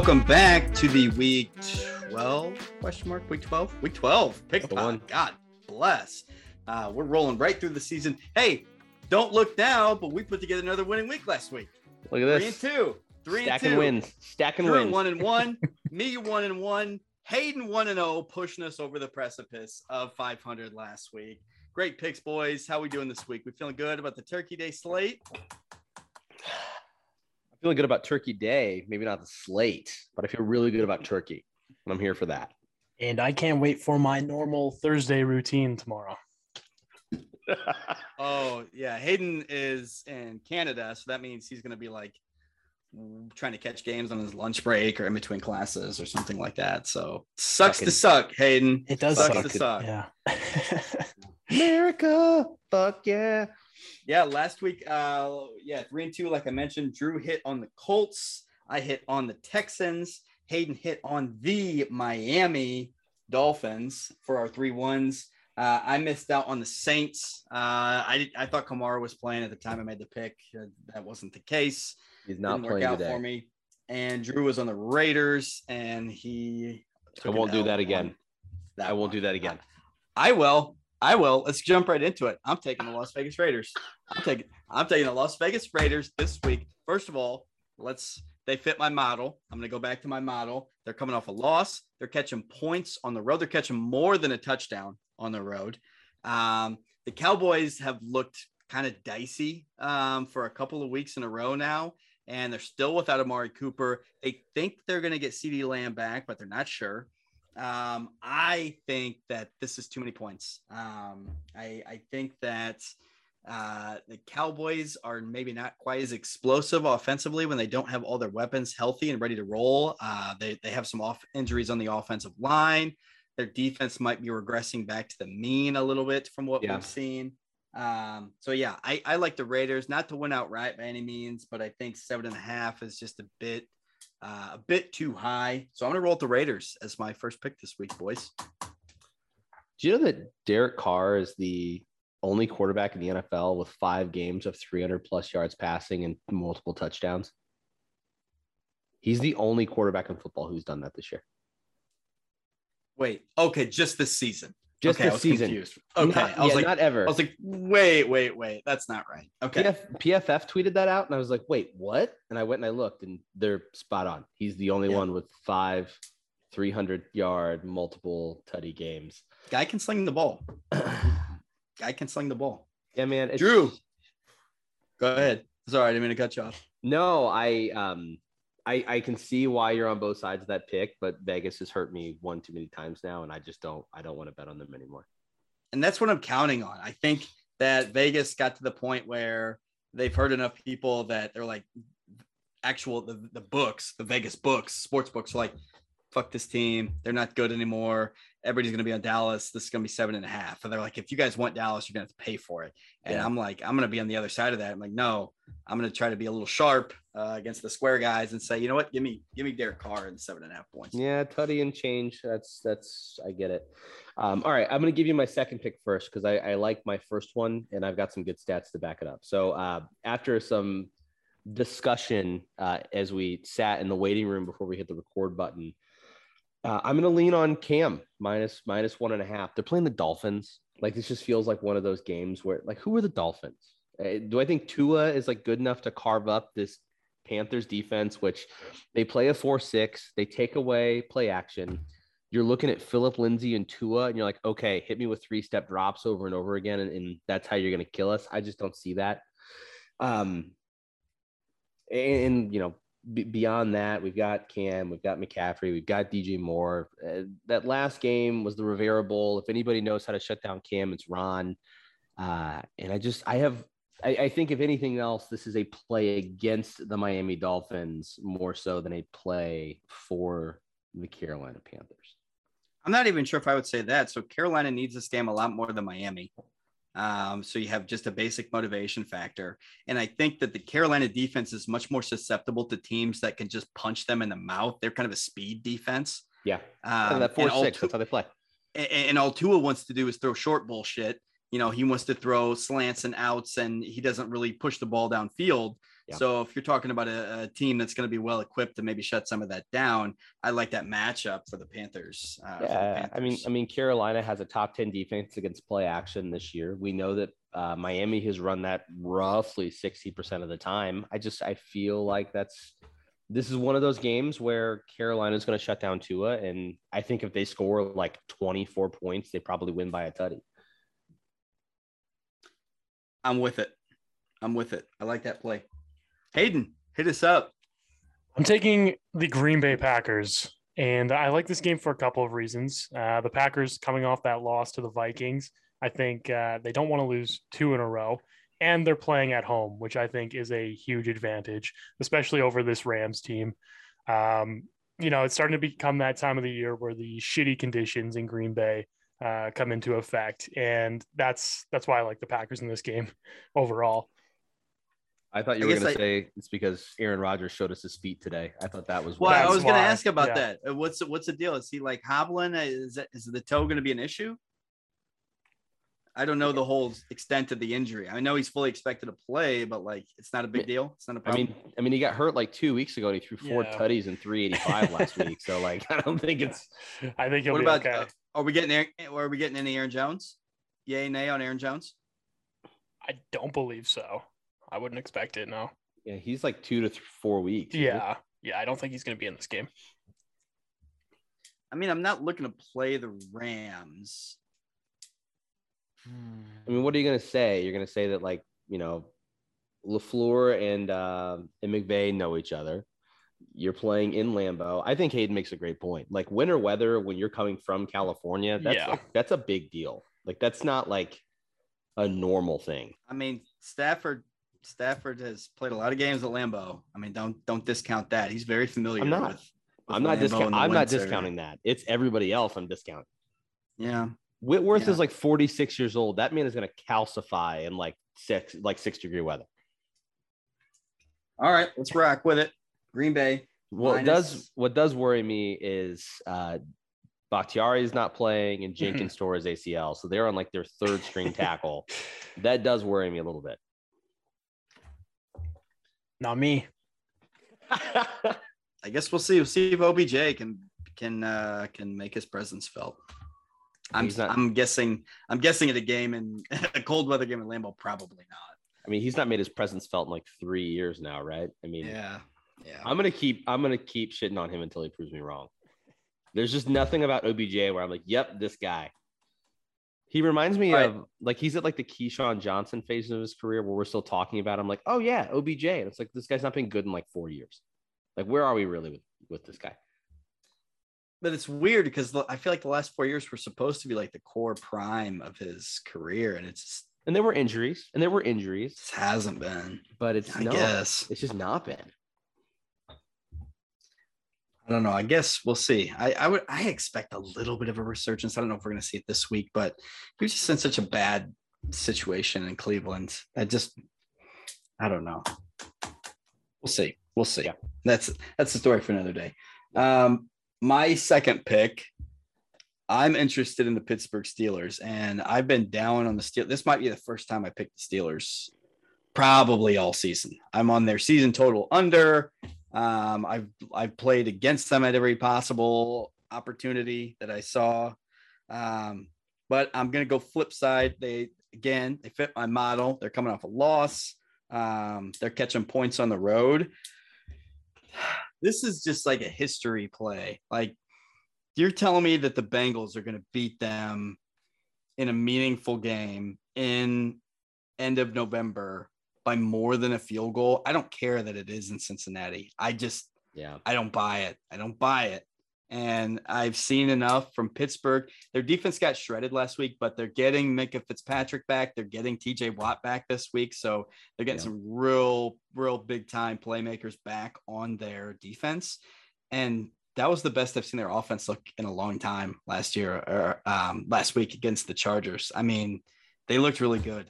Welcome back to the week 12 question mark? Week 12 week 12 pick the one. God bless. Uh, we're rolling right through the season. Hey don't look now but we put together another winning week last week. Look at this. Three and two. Three stacking and two. wins. Stacking Drew wins. one and one. Me one and one. Hayden one and oh pushing us over the precipice of 500 last week. Great picks boys. How are we doing this week? We feeling good about the turkey day slate feeling good about Turkey Day. Maybe not the slate, but I feel really good about Turkey, and I'm here for that. And I can't wait for my normal Thursday routine tomorrow. oh yeah, Hayden is in Canada, so that means he's going to be like trying to catch games on his lunch break or in between classes or something like that. So sucks Fucking- to suck, Hayden. It does sucks suck. to suck. Yeah. America, fuck yeah! Yeah, last week, uh, yeah, three and two, like I mentioned. Drew hit on the Colts. I hit on the Texans. Hayden hit on the Miami Dolphins for our three ones. Uh, I missed out on the Saints. Uh, I I thought Kamara was playing at the time I made the pick. Uh, that wasn't the case. He's not Didn't work playing out today. for me. And Drew was on the Raiders, and he. I won't do that again. that I won't one. do that again. I will. I will. Let's jump right into it. I'm taking the Las Vegas Raiders. I'm taking I'm taking the Las Vegas Raiders this week. First of all, let's they fit my model. I'm going to go back to my model. They're coming off a loss. They're catching points on the road. They're catching more than a touchdown on the road. Um, the Cowboys have looked kind of dicey um, for a couple of weeks in a row now, and they're still without Amari Cooper. They think they're going to get CeeDee Lamb back, but they're not sure. Um, I think that this is too many points. Um, I, I think that uh, the Cowboys are maybe not quite as explosive offensively when they don't have all their weapons healthy and ready to roll. Uh, they, they have some off injuries on the offensive line. Their defense might be regressing back to the mean a little bit from what Yeah. we've seen. Um, so yeah, I, I like the Raiders not to win outright by any means, but I think seven and a half is just a bit uh, a bit too high. So I'm gonna roll with the Raiders as my first pick this week, boys. Do you know that Derek Carr is the only quarterback in the NFL with five games of 300 plus yards passing and multiple touchdowns? He's the only quarterback in football who's done that this year. Wait, okay, just this season. Just okay, this season. confused. Okay, Not- I was yeah, like, not ever. I was like, wait, wait, wait, that's not right. Okay, PF, PFF tweeted that out, and I was like, "Wait, what?" And I went and I looked, and they're spot on. He's the only Yeah. one with five, three hundred yard, multiple tutty games. guy can sling the ball. Guy can sling the ball. yeah, man. it's- Drew. Go ahead. Sorry, I didn't mean to cut you off. No, I um, I I can see why you're on both sides of that pick, but Vegas has hurt me one too many times now, and I just don't. I don't want to bet on them anymore. and that's what I'm counting on. I think that Vegas got to the point where they've heard enough people that they're like actual the, the books, the Vegas books, sports books are like, fuck this team. They're not good anymore. Everybody's gonna be on Dallas. This is gonna be seven and a half. And they're like, if you guys want Dallas, you're gonna have to pay for it. And Yeah. I'm like, I'm gonna be on the other side of that. I'm like, no, I'm gonna try to be a little sharp uh, against the square guys and say, you know what, give me give me Derek Carr and seven and a half points. Yeah, tutty and change. That's that's I get it. Um, all right, I'm gonna give you my second pick first because I, I like my first one and I've got some good stats to back it up. So uh, after some discussion uh, as we sat in the waiting room before we hit the record button, uh, I'm gonna lean on Cam minus minus one and a half. They're playing the Dolphins. Like this just feels like one of those games where like who are the Dolphins? Uh, do I think Tua is like good enough to carve up this Panthers defense, which they play a 4 6, they take away play action. You're looking at Philip Lindsay and Tua, and you're like, okay, hit me with three step drops over and over again, and, and that's how you're going to kill us. I just don't see that. Um, and, and, you know, b- beyond that, we've got Cam, we've got McCaffrey, we've got DJ Moore. Uh, that last game was the Rivera Bowl. If anybody knows how to shut down Cam, it's Ron. Uh, and I just, I have I, I think if anything else, this is a play against the Miami Dolphins more so than a play for the Carolina Panthers. I'm not even sure if I would say that. So Carolina needs to stam a lot more than Miami. Um, so you have just a basic motivation factor. And I think that the Carolina defense is much more susceptible to teams that can just punch them in the mouth. They're kind of a speed defense. Yeah, Um, that four six. two- That's how they play. and, and all Tua wants to do is throw short bullshit. You know, he wants to throw slants and outs, and he doesn't really push the ball downfield. Yeah. So if you're talking about a, a team that's going to be well equipped to maybe shut some of that down, I like that matchup for the Panthers. Uh, for the Yeah, I mean, I mean, Carolina has a top ten defense against play action this year. We know that uh, Miami has run that roughly sixty percent of the time. I just I feel like that's this is one of those games where Carolina is going to shut down Tua, and I think if they score like twenty four points, they probably win by a tutty. I'm with it. I'm with it. I like that play. Hayden, hit us up. I'm taking the Green Bay Packers, and I like this game for a couple of reasons. Uh, the Packers coming off that loss to the Vikings, I think uh, they don't want to lose two in a row, and they're playing at home, which I think is a huge advantage, especially over this Rams team. Um, you know, it's starting to become that time of the year where the shitty conditions in Green Bay uh, come into effect, and that's that's why I like the Packers in this game overall. I thought you I were going to say it's because Aaron Rodgers showed us his feet today. I thought that was Well. I was going to ask about yeah. that. Uh, What's the, what's the deal? Is he like hobbling? Uh, Is that, is the toe going to be an issue? I don't know the whole extent of the injury. I know he's fully expected to play, but like it's not a big deal. It's not a I problem. I mean, I mean, he got hurt like two weeks ago. and He threw four Yeah. tutties and 385 last week. So, like, I don't think it's I think he'll what be about? okay. Are we getting? Aaron- Are we getting any Aaron Jones? Yay, nay on Aaron Jones. I don't believe so. I wouldn't expect it. No. yeah, he's like two to th- four weeks. isn't? Yeah. Yeah. I don't think he's going to be in this game. I mean, I'm not looking to play the Rams. I mean, what are you gonna say? You're gonna say that like you know, Lafleur and uh, and McVay know each other. You're playing in Lambeau. I think Hayden makes a great point. Like winter weather, when you're coming from California, that's Yeah. like, that's a big deal. Like that's not like a normal thing. I mean, Stafford. Stafford has played a lot of games at Lambeau. I mean, don't don't discount that. He's very familiar. I'm not. With, with I'm not Lambeau discount. in the I'm not discounting that. It's everybody else. I'm discounting. Yeah. Whitworth Yeah. is like 46 years old. That man is gonna calcify in like six like six degree weather. All right, let's rock with it. Green Bay. What Minus- does what does worry me is uh Bakhtiari is not playing and Jenkins tore his ACL, so they're on like their third string tackle. That does worry me a little bit. Not me. I guess we'll see. We'll see if OBJ can can uh, can make his presence felt. I'm He's not- I'm guessing I'm guessing at a game in a cold weather game in Lambeau, probably not. I mean, he's not made his presence felt in like three years now, right? I mean, Yeah. Yeah. I'm gonna keep I'm gonna keep shitting on him until he proves me wrong. There's just nothing about OBJ where I'm like, yep, this guy. He reminds me right. of like he's at like the Keyshawn Johnson phase of his career where we're still talking about him. Like, oh yeah, OBJ, and it's like this guy's not been good in like four years. Like, where are we really with with this guy? But it's weird because I feel like the last four years were supposed to be like the core prime of his career, and it's just, And there were injuries, and there were injuries, just hasn't been. but it's I no, guess. it's just not been. I don't know. I guess we'll see. I, I would I expect a little bit of a resurgence. I don't know if we're gonna see it this week, but he was just in such a bad situation in Cleveland. I just I don't know. We'll see. We'll see. Yeah. That's that's the story for another day. Um my second pick. I'm interested in the Pittsburgh Steelers, and I've been down on the Steel. This might be the first time I picked the Steelers, probably all season. I'm on their season total under. Um, I've I've played against them at every possible opportunity that I saw. Um, but I'm gonna go flip side. They again they fit my model. They're coming off a loss. Um, they're catching points on the road. This is just like a history play. Like you're telling me that the Bengals are gonna beat them in a meaningful game in end of November by more than a field goal. I don't care that it is in Cincinnati. I just Yeah, I don't buy it. I don't buy it. And I've seen enough from Pittsburgh. Their defense got shredded last week, but they're getting Minkah Fitzpatrick back. They're getting TJ Watt back this week. So they're getting Yeah. some real, real big time playmakers back on their defense. And that was the best I've seen their offense look in a long time last year or um, last week against the Chargers. I mean, they looked really good.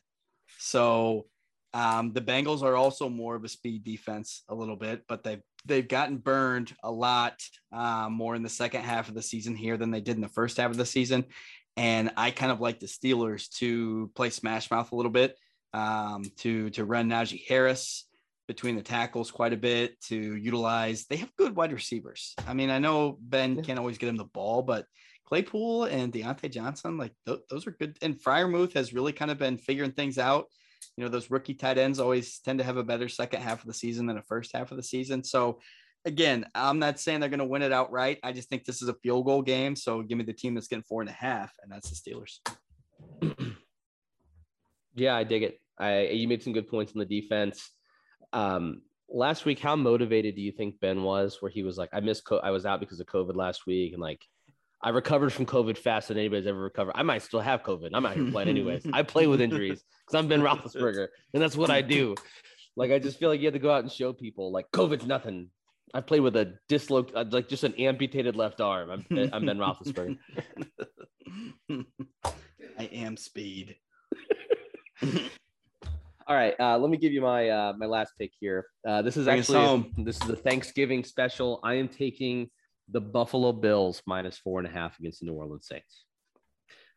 So um, the Bengals are also more of a speed defense a little bit, but they've they've gotten burned a lot um, more in the second half of the season here than they did in the first half of the season. And I kind of like the Steelers to play smash mouth a little bit, um, to to run Najee Harris between the tackles quite a bit to utilize. They have good wide receivers. I mean, I know Ben Yeah. can't always get him the ball, but Claypool and Diontae Johnson, like th- those are good. And Freiermuth has really kind of been figuring things out. You know, those rookie tight ends always tend to have a better second half of the season than a first half of the season. So, again, I'm not saying they're going to win it outright. I just think this is a field goal game. So, give me the team that's getting four and a half, and that's the Steelers. Yeah, I dig it. I you made some good points on the defense. Um, last week, how motivated do you think Ben was? Where he was like, "I missed, co- I was out because of COVID last week, and like, I recovered from COVID faster than anybody's ever recovered. I might still have COVID. I'm out here playing anyways. I play with injuries because I'm Ben Roethlisberger, and that's what I do. Like, I just feel like you have to go out and show people like COVID's nothing. I play with a disloc, uh, like just an amputated left arm. I'm, I'm Ben Roethlisberger. I am speed. All right, uh, let me give you my uh, my last pick here. Uh, this is Bring actually home. this is a Thanksgiving special. I am taking the Buffalo Bills minus four and a half against the New Orleans Saints.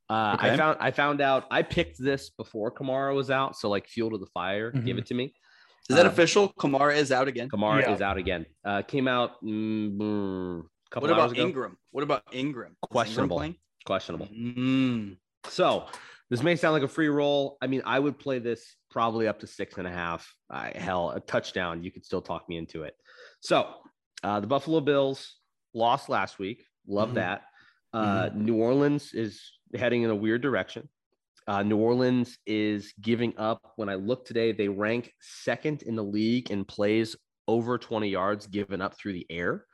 Uh, I found I found out I picked this before Kamara was out, so like fuel to the fire, give Mhm. it to me. Is that Uh, official? Kamara is out again. Kamara Yeah. is out again. Uh, came out mm, mm, a couple What hours about ago. Ingram? What about Ingram? Is Ingram Questionable. Questionable. Mm. So this may sound like a free roll. I mean, I would play this probably up to six and a half. I, hell, a touchdown. You could still talk me into it. So uh, the Buffalo Bills lost last week. Love Mhm. that. Uh, New Orleans is heading in a weird direction. Uh, New Orleans is giving up. When I look today, they rank second in the league in plays over 20 yards given up through the air.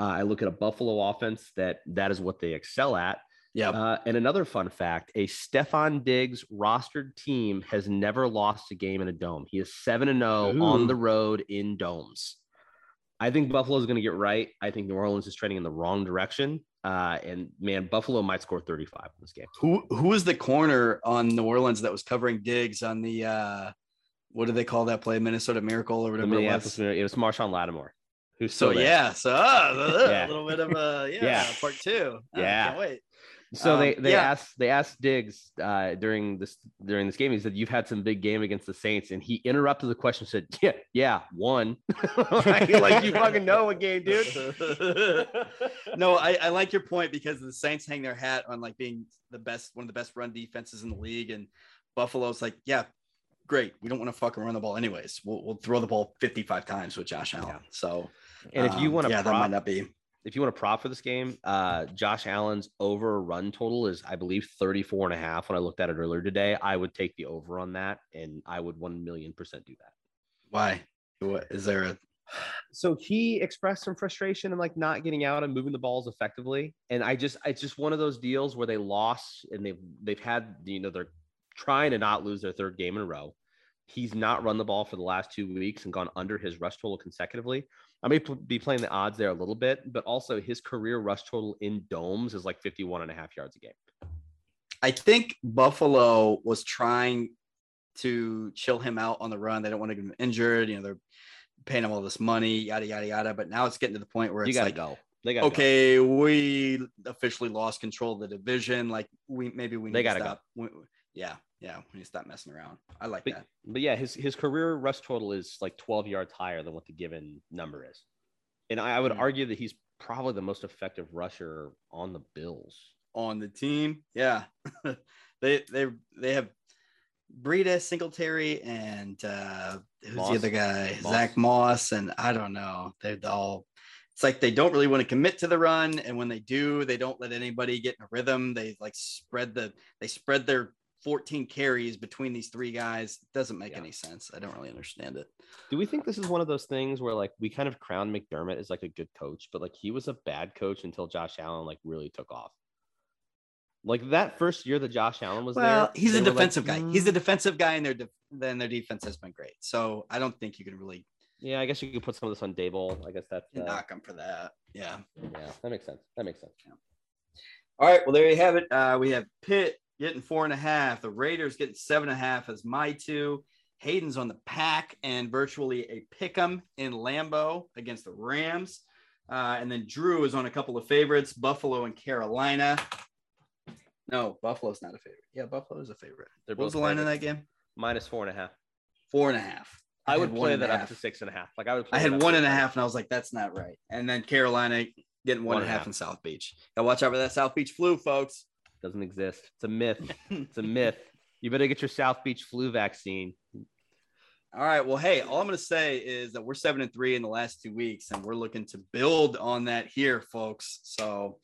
Uh, I look at a Buffalo offense that that is what they excel at. Yeah. Uh, and another fun fact: a Stefon Diggs rostered team has never lost a game in a dome. He is seven and zero on the road in domes. I think Buffalo is going to get right. I think New Orleans is trending in the wrong direction. Uh, and man, Buffalo might score 35 in this game. Who who was the corner on New Orleans that was covering Diggs on the uh what do they call that play? Minnesota Miracle or whatever it was. it was Marshon Lattimore. Who's So yeah, so uh, Yeah. a little bit of a yeah, Yeah. part two. Uh, Yeah. can't wait. So they Um, they yeah. asked they asked Diggs uh, during this during this game. He said, "You've had some big game against the Saints," and he interrupted the question. Said, "Yeah, yeah, one. like, like you fucking know a game, dude." no, I, I like your point because the Saints hang their hat on like being the best, one of the best run defenses in the league, and Buffalo's like, yeah, great. We don't want to fucking run the ball anyways. We'll, we'll throw the ball 55 times with Josh Allen. Yeah. So, And if you um, want to yeah, that might not be. if you want to prop for this game, uh, Josh Allen's over run total is, I believe, 34 and a half. When I looked at it earlier today, I would take the over on that and I would 1 million percent do that. Why? What is there a So he expressed some frustration and like not getting out and moving the balls effectively. And I just, it's just one of those deals where they lost and they've, they've had, you know, they're trying to not lose their third game in a row. He's not run the ball for the last two weeks and gone under his rush total consecutively. I may p- be playing the odds there a little bit, but also his career rush total in domes is like 51 and a half yards a game. I think Buffalo was trying to chill him out on the run. They don't want to get him injured. You know, they're paying him all this money, yada yada yada. But now it's getting to the point where to like, go. They got to okay, we officially lost control of the division. Like we maybe we need They gotta go. stop. We- yeah, yeah, we need to stop messing around. I like But, that. but yeah, his his career rush total is like 12 yards higher than what the given number is. And I, I would Hmm. argue that he's probably the most effective rusher on the Bills. On the team, yeah, they they they have Breida, Singletary, and uh, who's Moss. the other guy? Moss. Zach Moss, and I don't know. They're all. It's like they don't really want to commit to the run, and when they do, they don't let anybody get in a rhythm. They like spread the they spread their 14 carries between these three guys. Doesn't make Yeah. any sense. I don't really understand it. Do we think this is one of those things where like we kind of crown McDermott as like a good coach, but like he was a bad coach until Josh Allen like really took off? Like that first year that Josh Allen was Well, there, he's a were like, defensive guy. He's a "Mm." defensive guy, and their def- then their defense has been great. So I don't think you can really Yeah, I guess you could put some of this on Daboll. I guess that's uh, knock him for that. Yeah. yeah, that makes sense. That makes sense. All right. Well, there you have it. Uh, we have Pitt getting four and a half. The Raiders getting seven and a half as my two. Hayden's on the pack and virtually a pick 'em in Lambeau against the Rams. Uh, and then Drew is on a couple of favorites Buffalo and Carolina. No, Buffalo's not a favorite. Yeah, Buffalo is a favorite. They're What was the line in that game? Minus four and a half. Four and a half. I I would one play that up to six and a half. Like I would. Play I had one and a half, and I was like, that's not right. And then Carolina getting one and a half in South Beach. Now watch out for that South Beach flu, folks. Doesn't exist. It's a myth. It's a myth. You better get your South Beach flu vaccine. All right. Well, hey, all I'm going to say is that we're seven and three in the last two weeks, and we're looking to build on that here, folks. So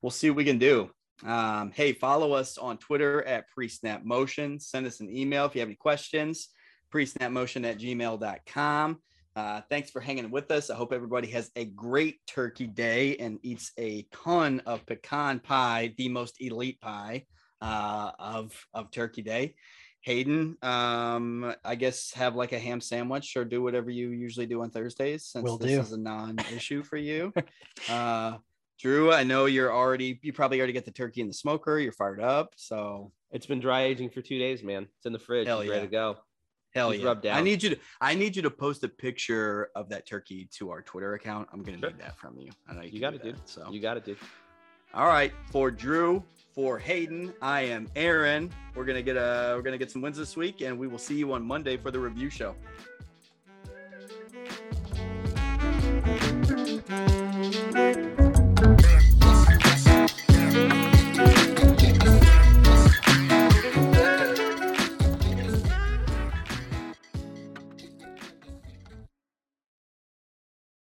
we'll see what we can do. Um, hey, follow us on Twitter at pre-snap motion. Send us an email if you have any questions. Pre-snapmotion at gmail.com. Uh, thanks for hanging with us. I hope everybody has a great turkey day and eats a ton of pecan pie, the most elite pie uh, of, of turkey day. Hayden, um, I guess have like a ham sandwich or do whatever you usually do on Thursdays since Will this do. is a non-issue for you. uh, Drew, I know you're already you probably already get the turkey in the smoker. You're fired up, so It's been dry aging for two days, man. It's in the fridge. Hell it's yeah. ready to go. Hell Just yeah. I need you to I need you to post a picture of that turkey to our Twitter account. I'm gonna Sure. need that from you. I know you, You got it, do dude. that, So You got it, dude. All right, for Drew, for Hayden, I am Aaron. We're gonna get a we're gonna get some wins this week, and we will see you on Monday for the review show.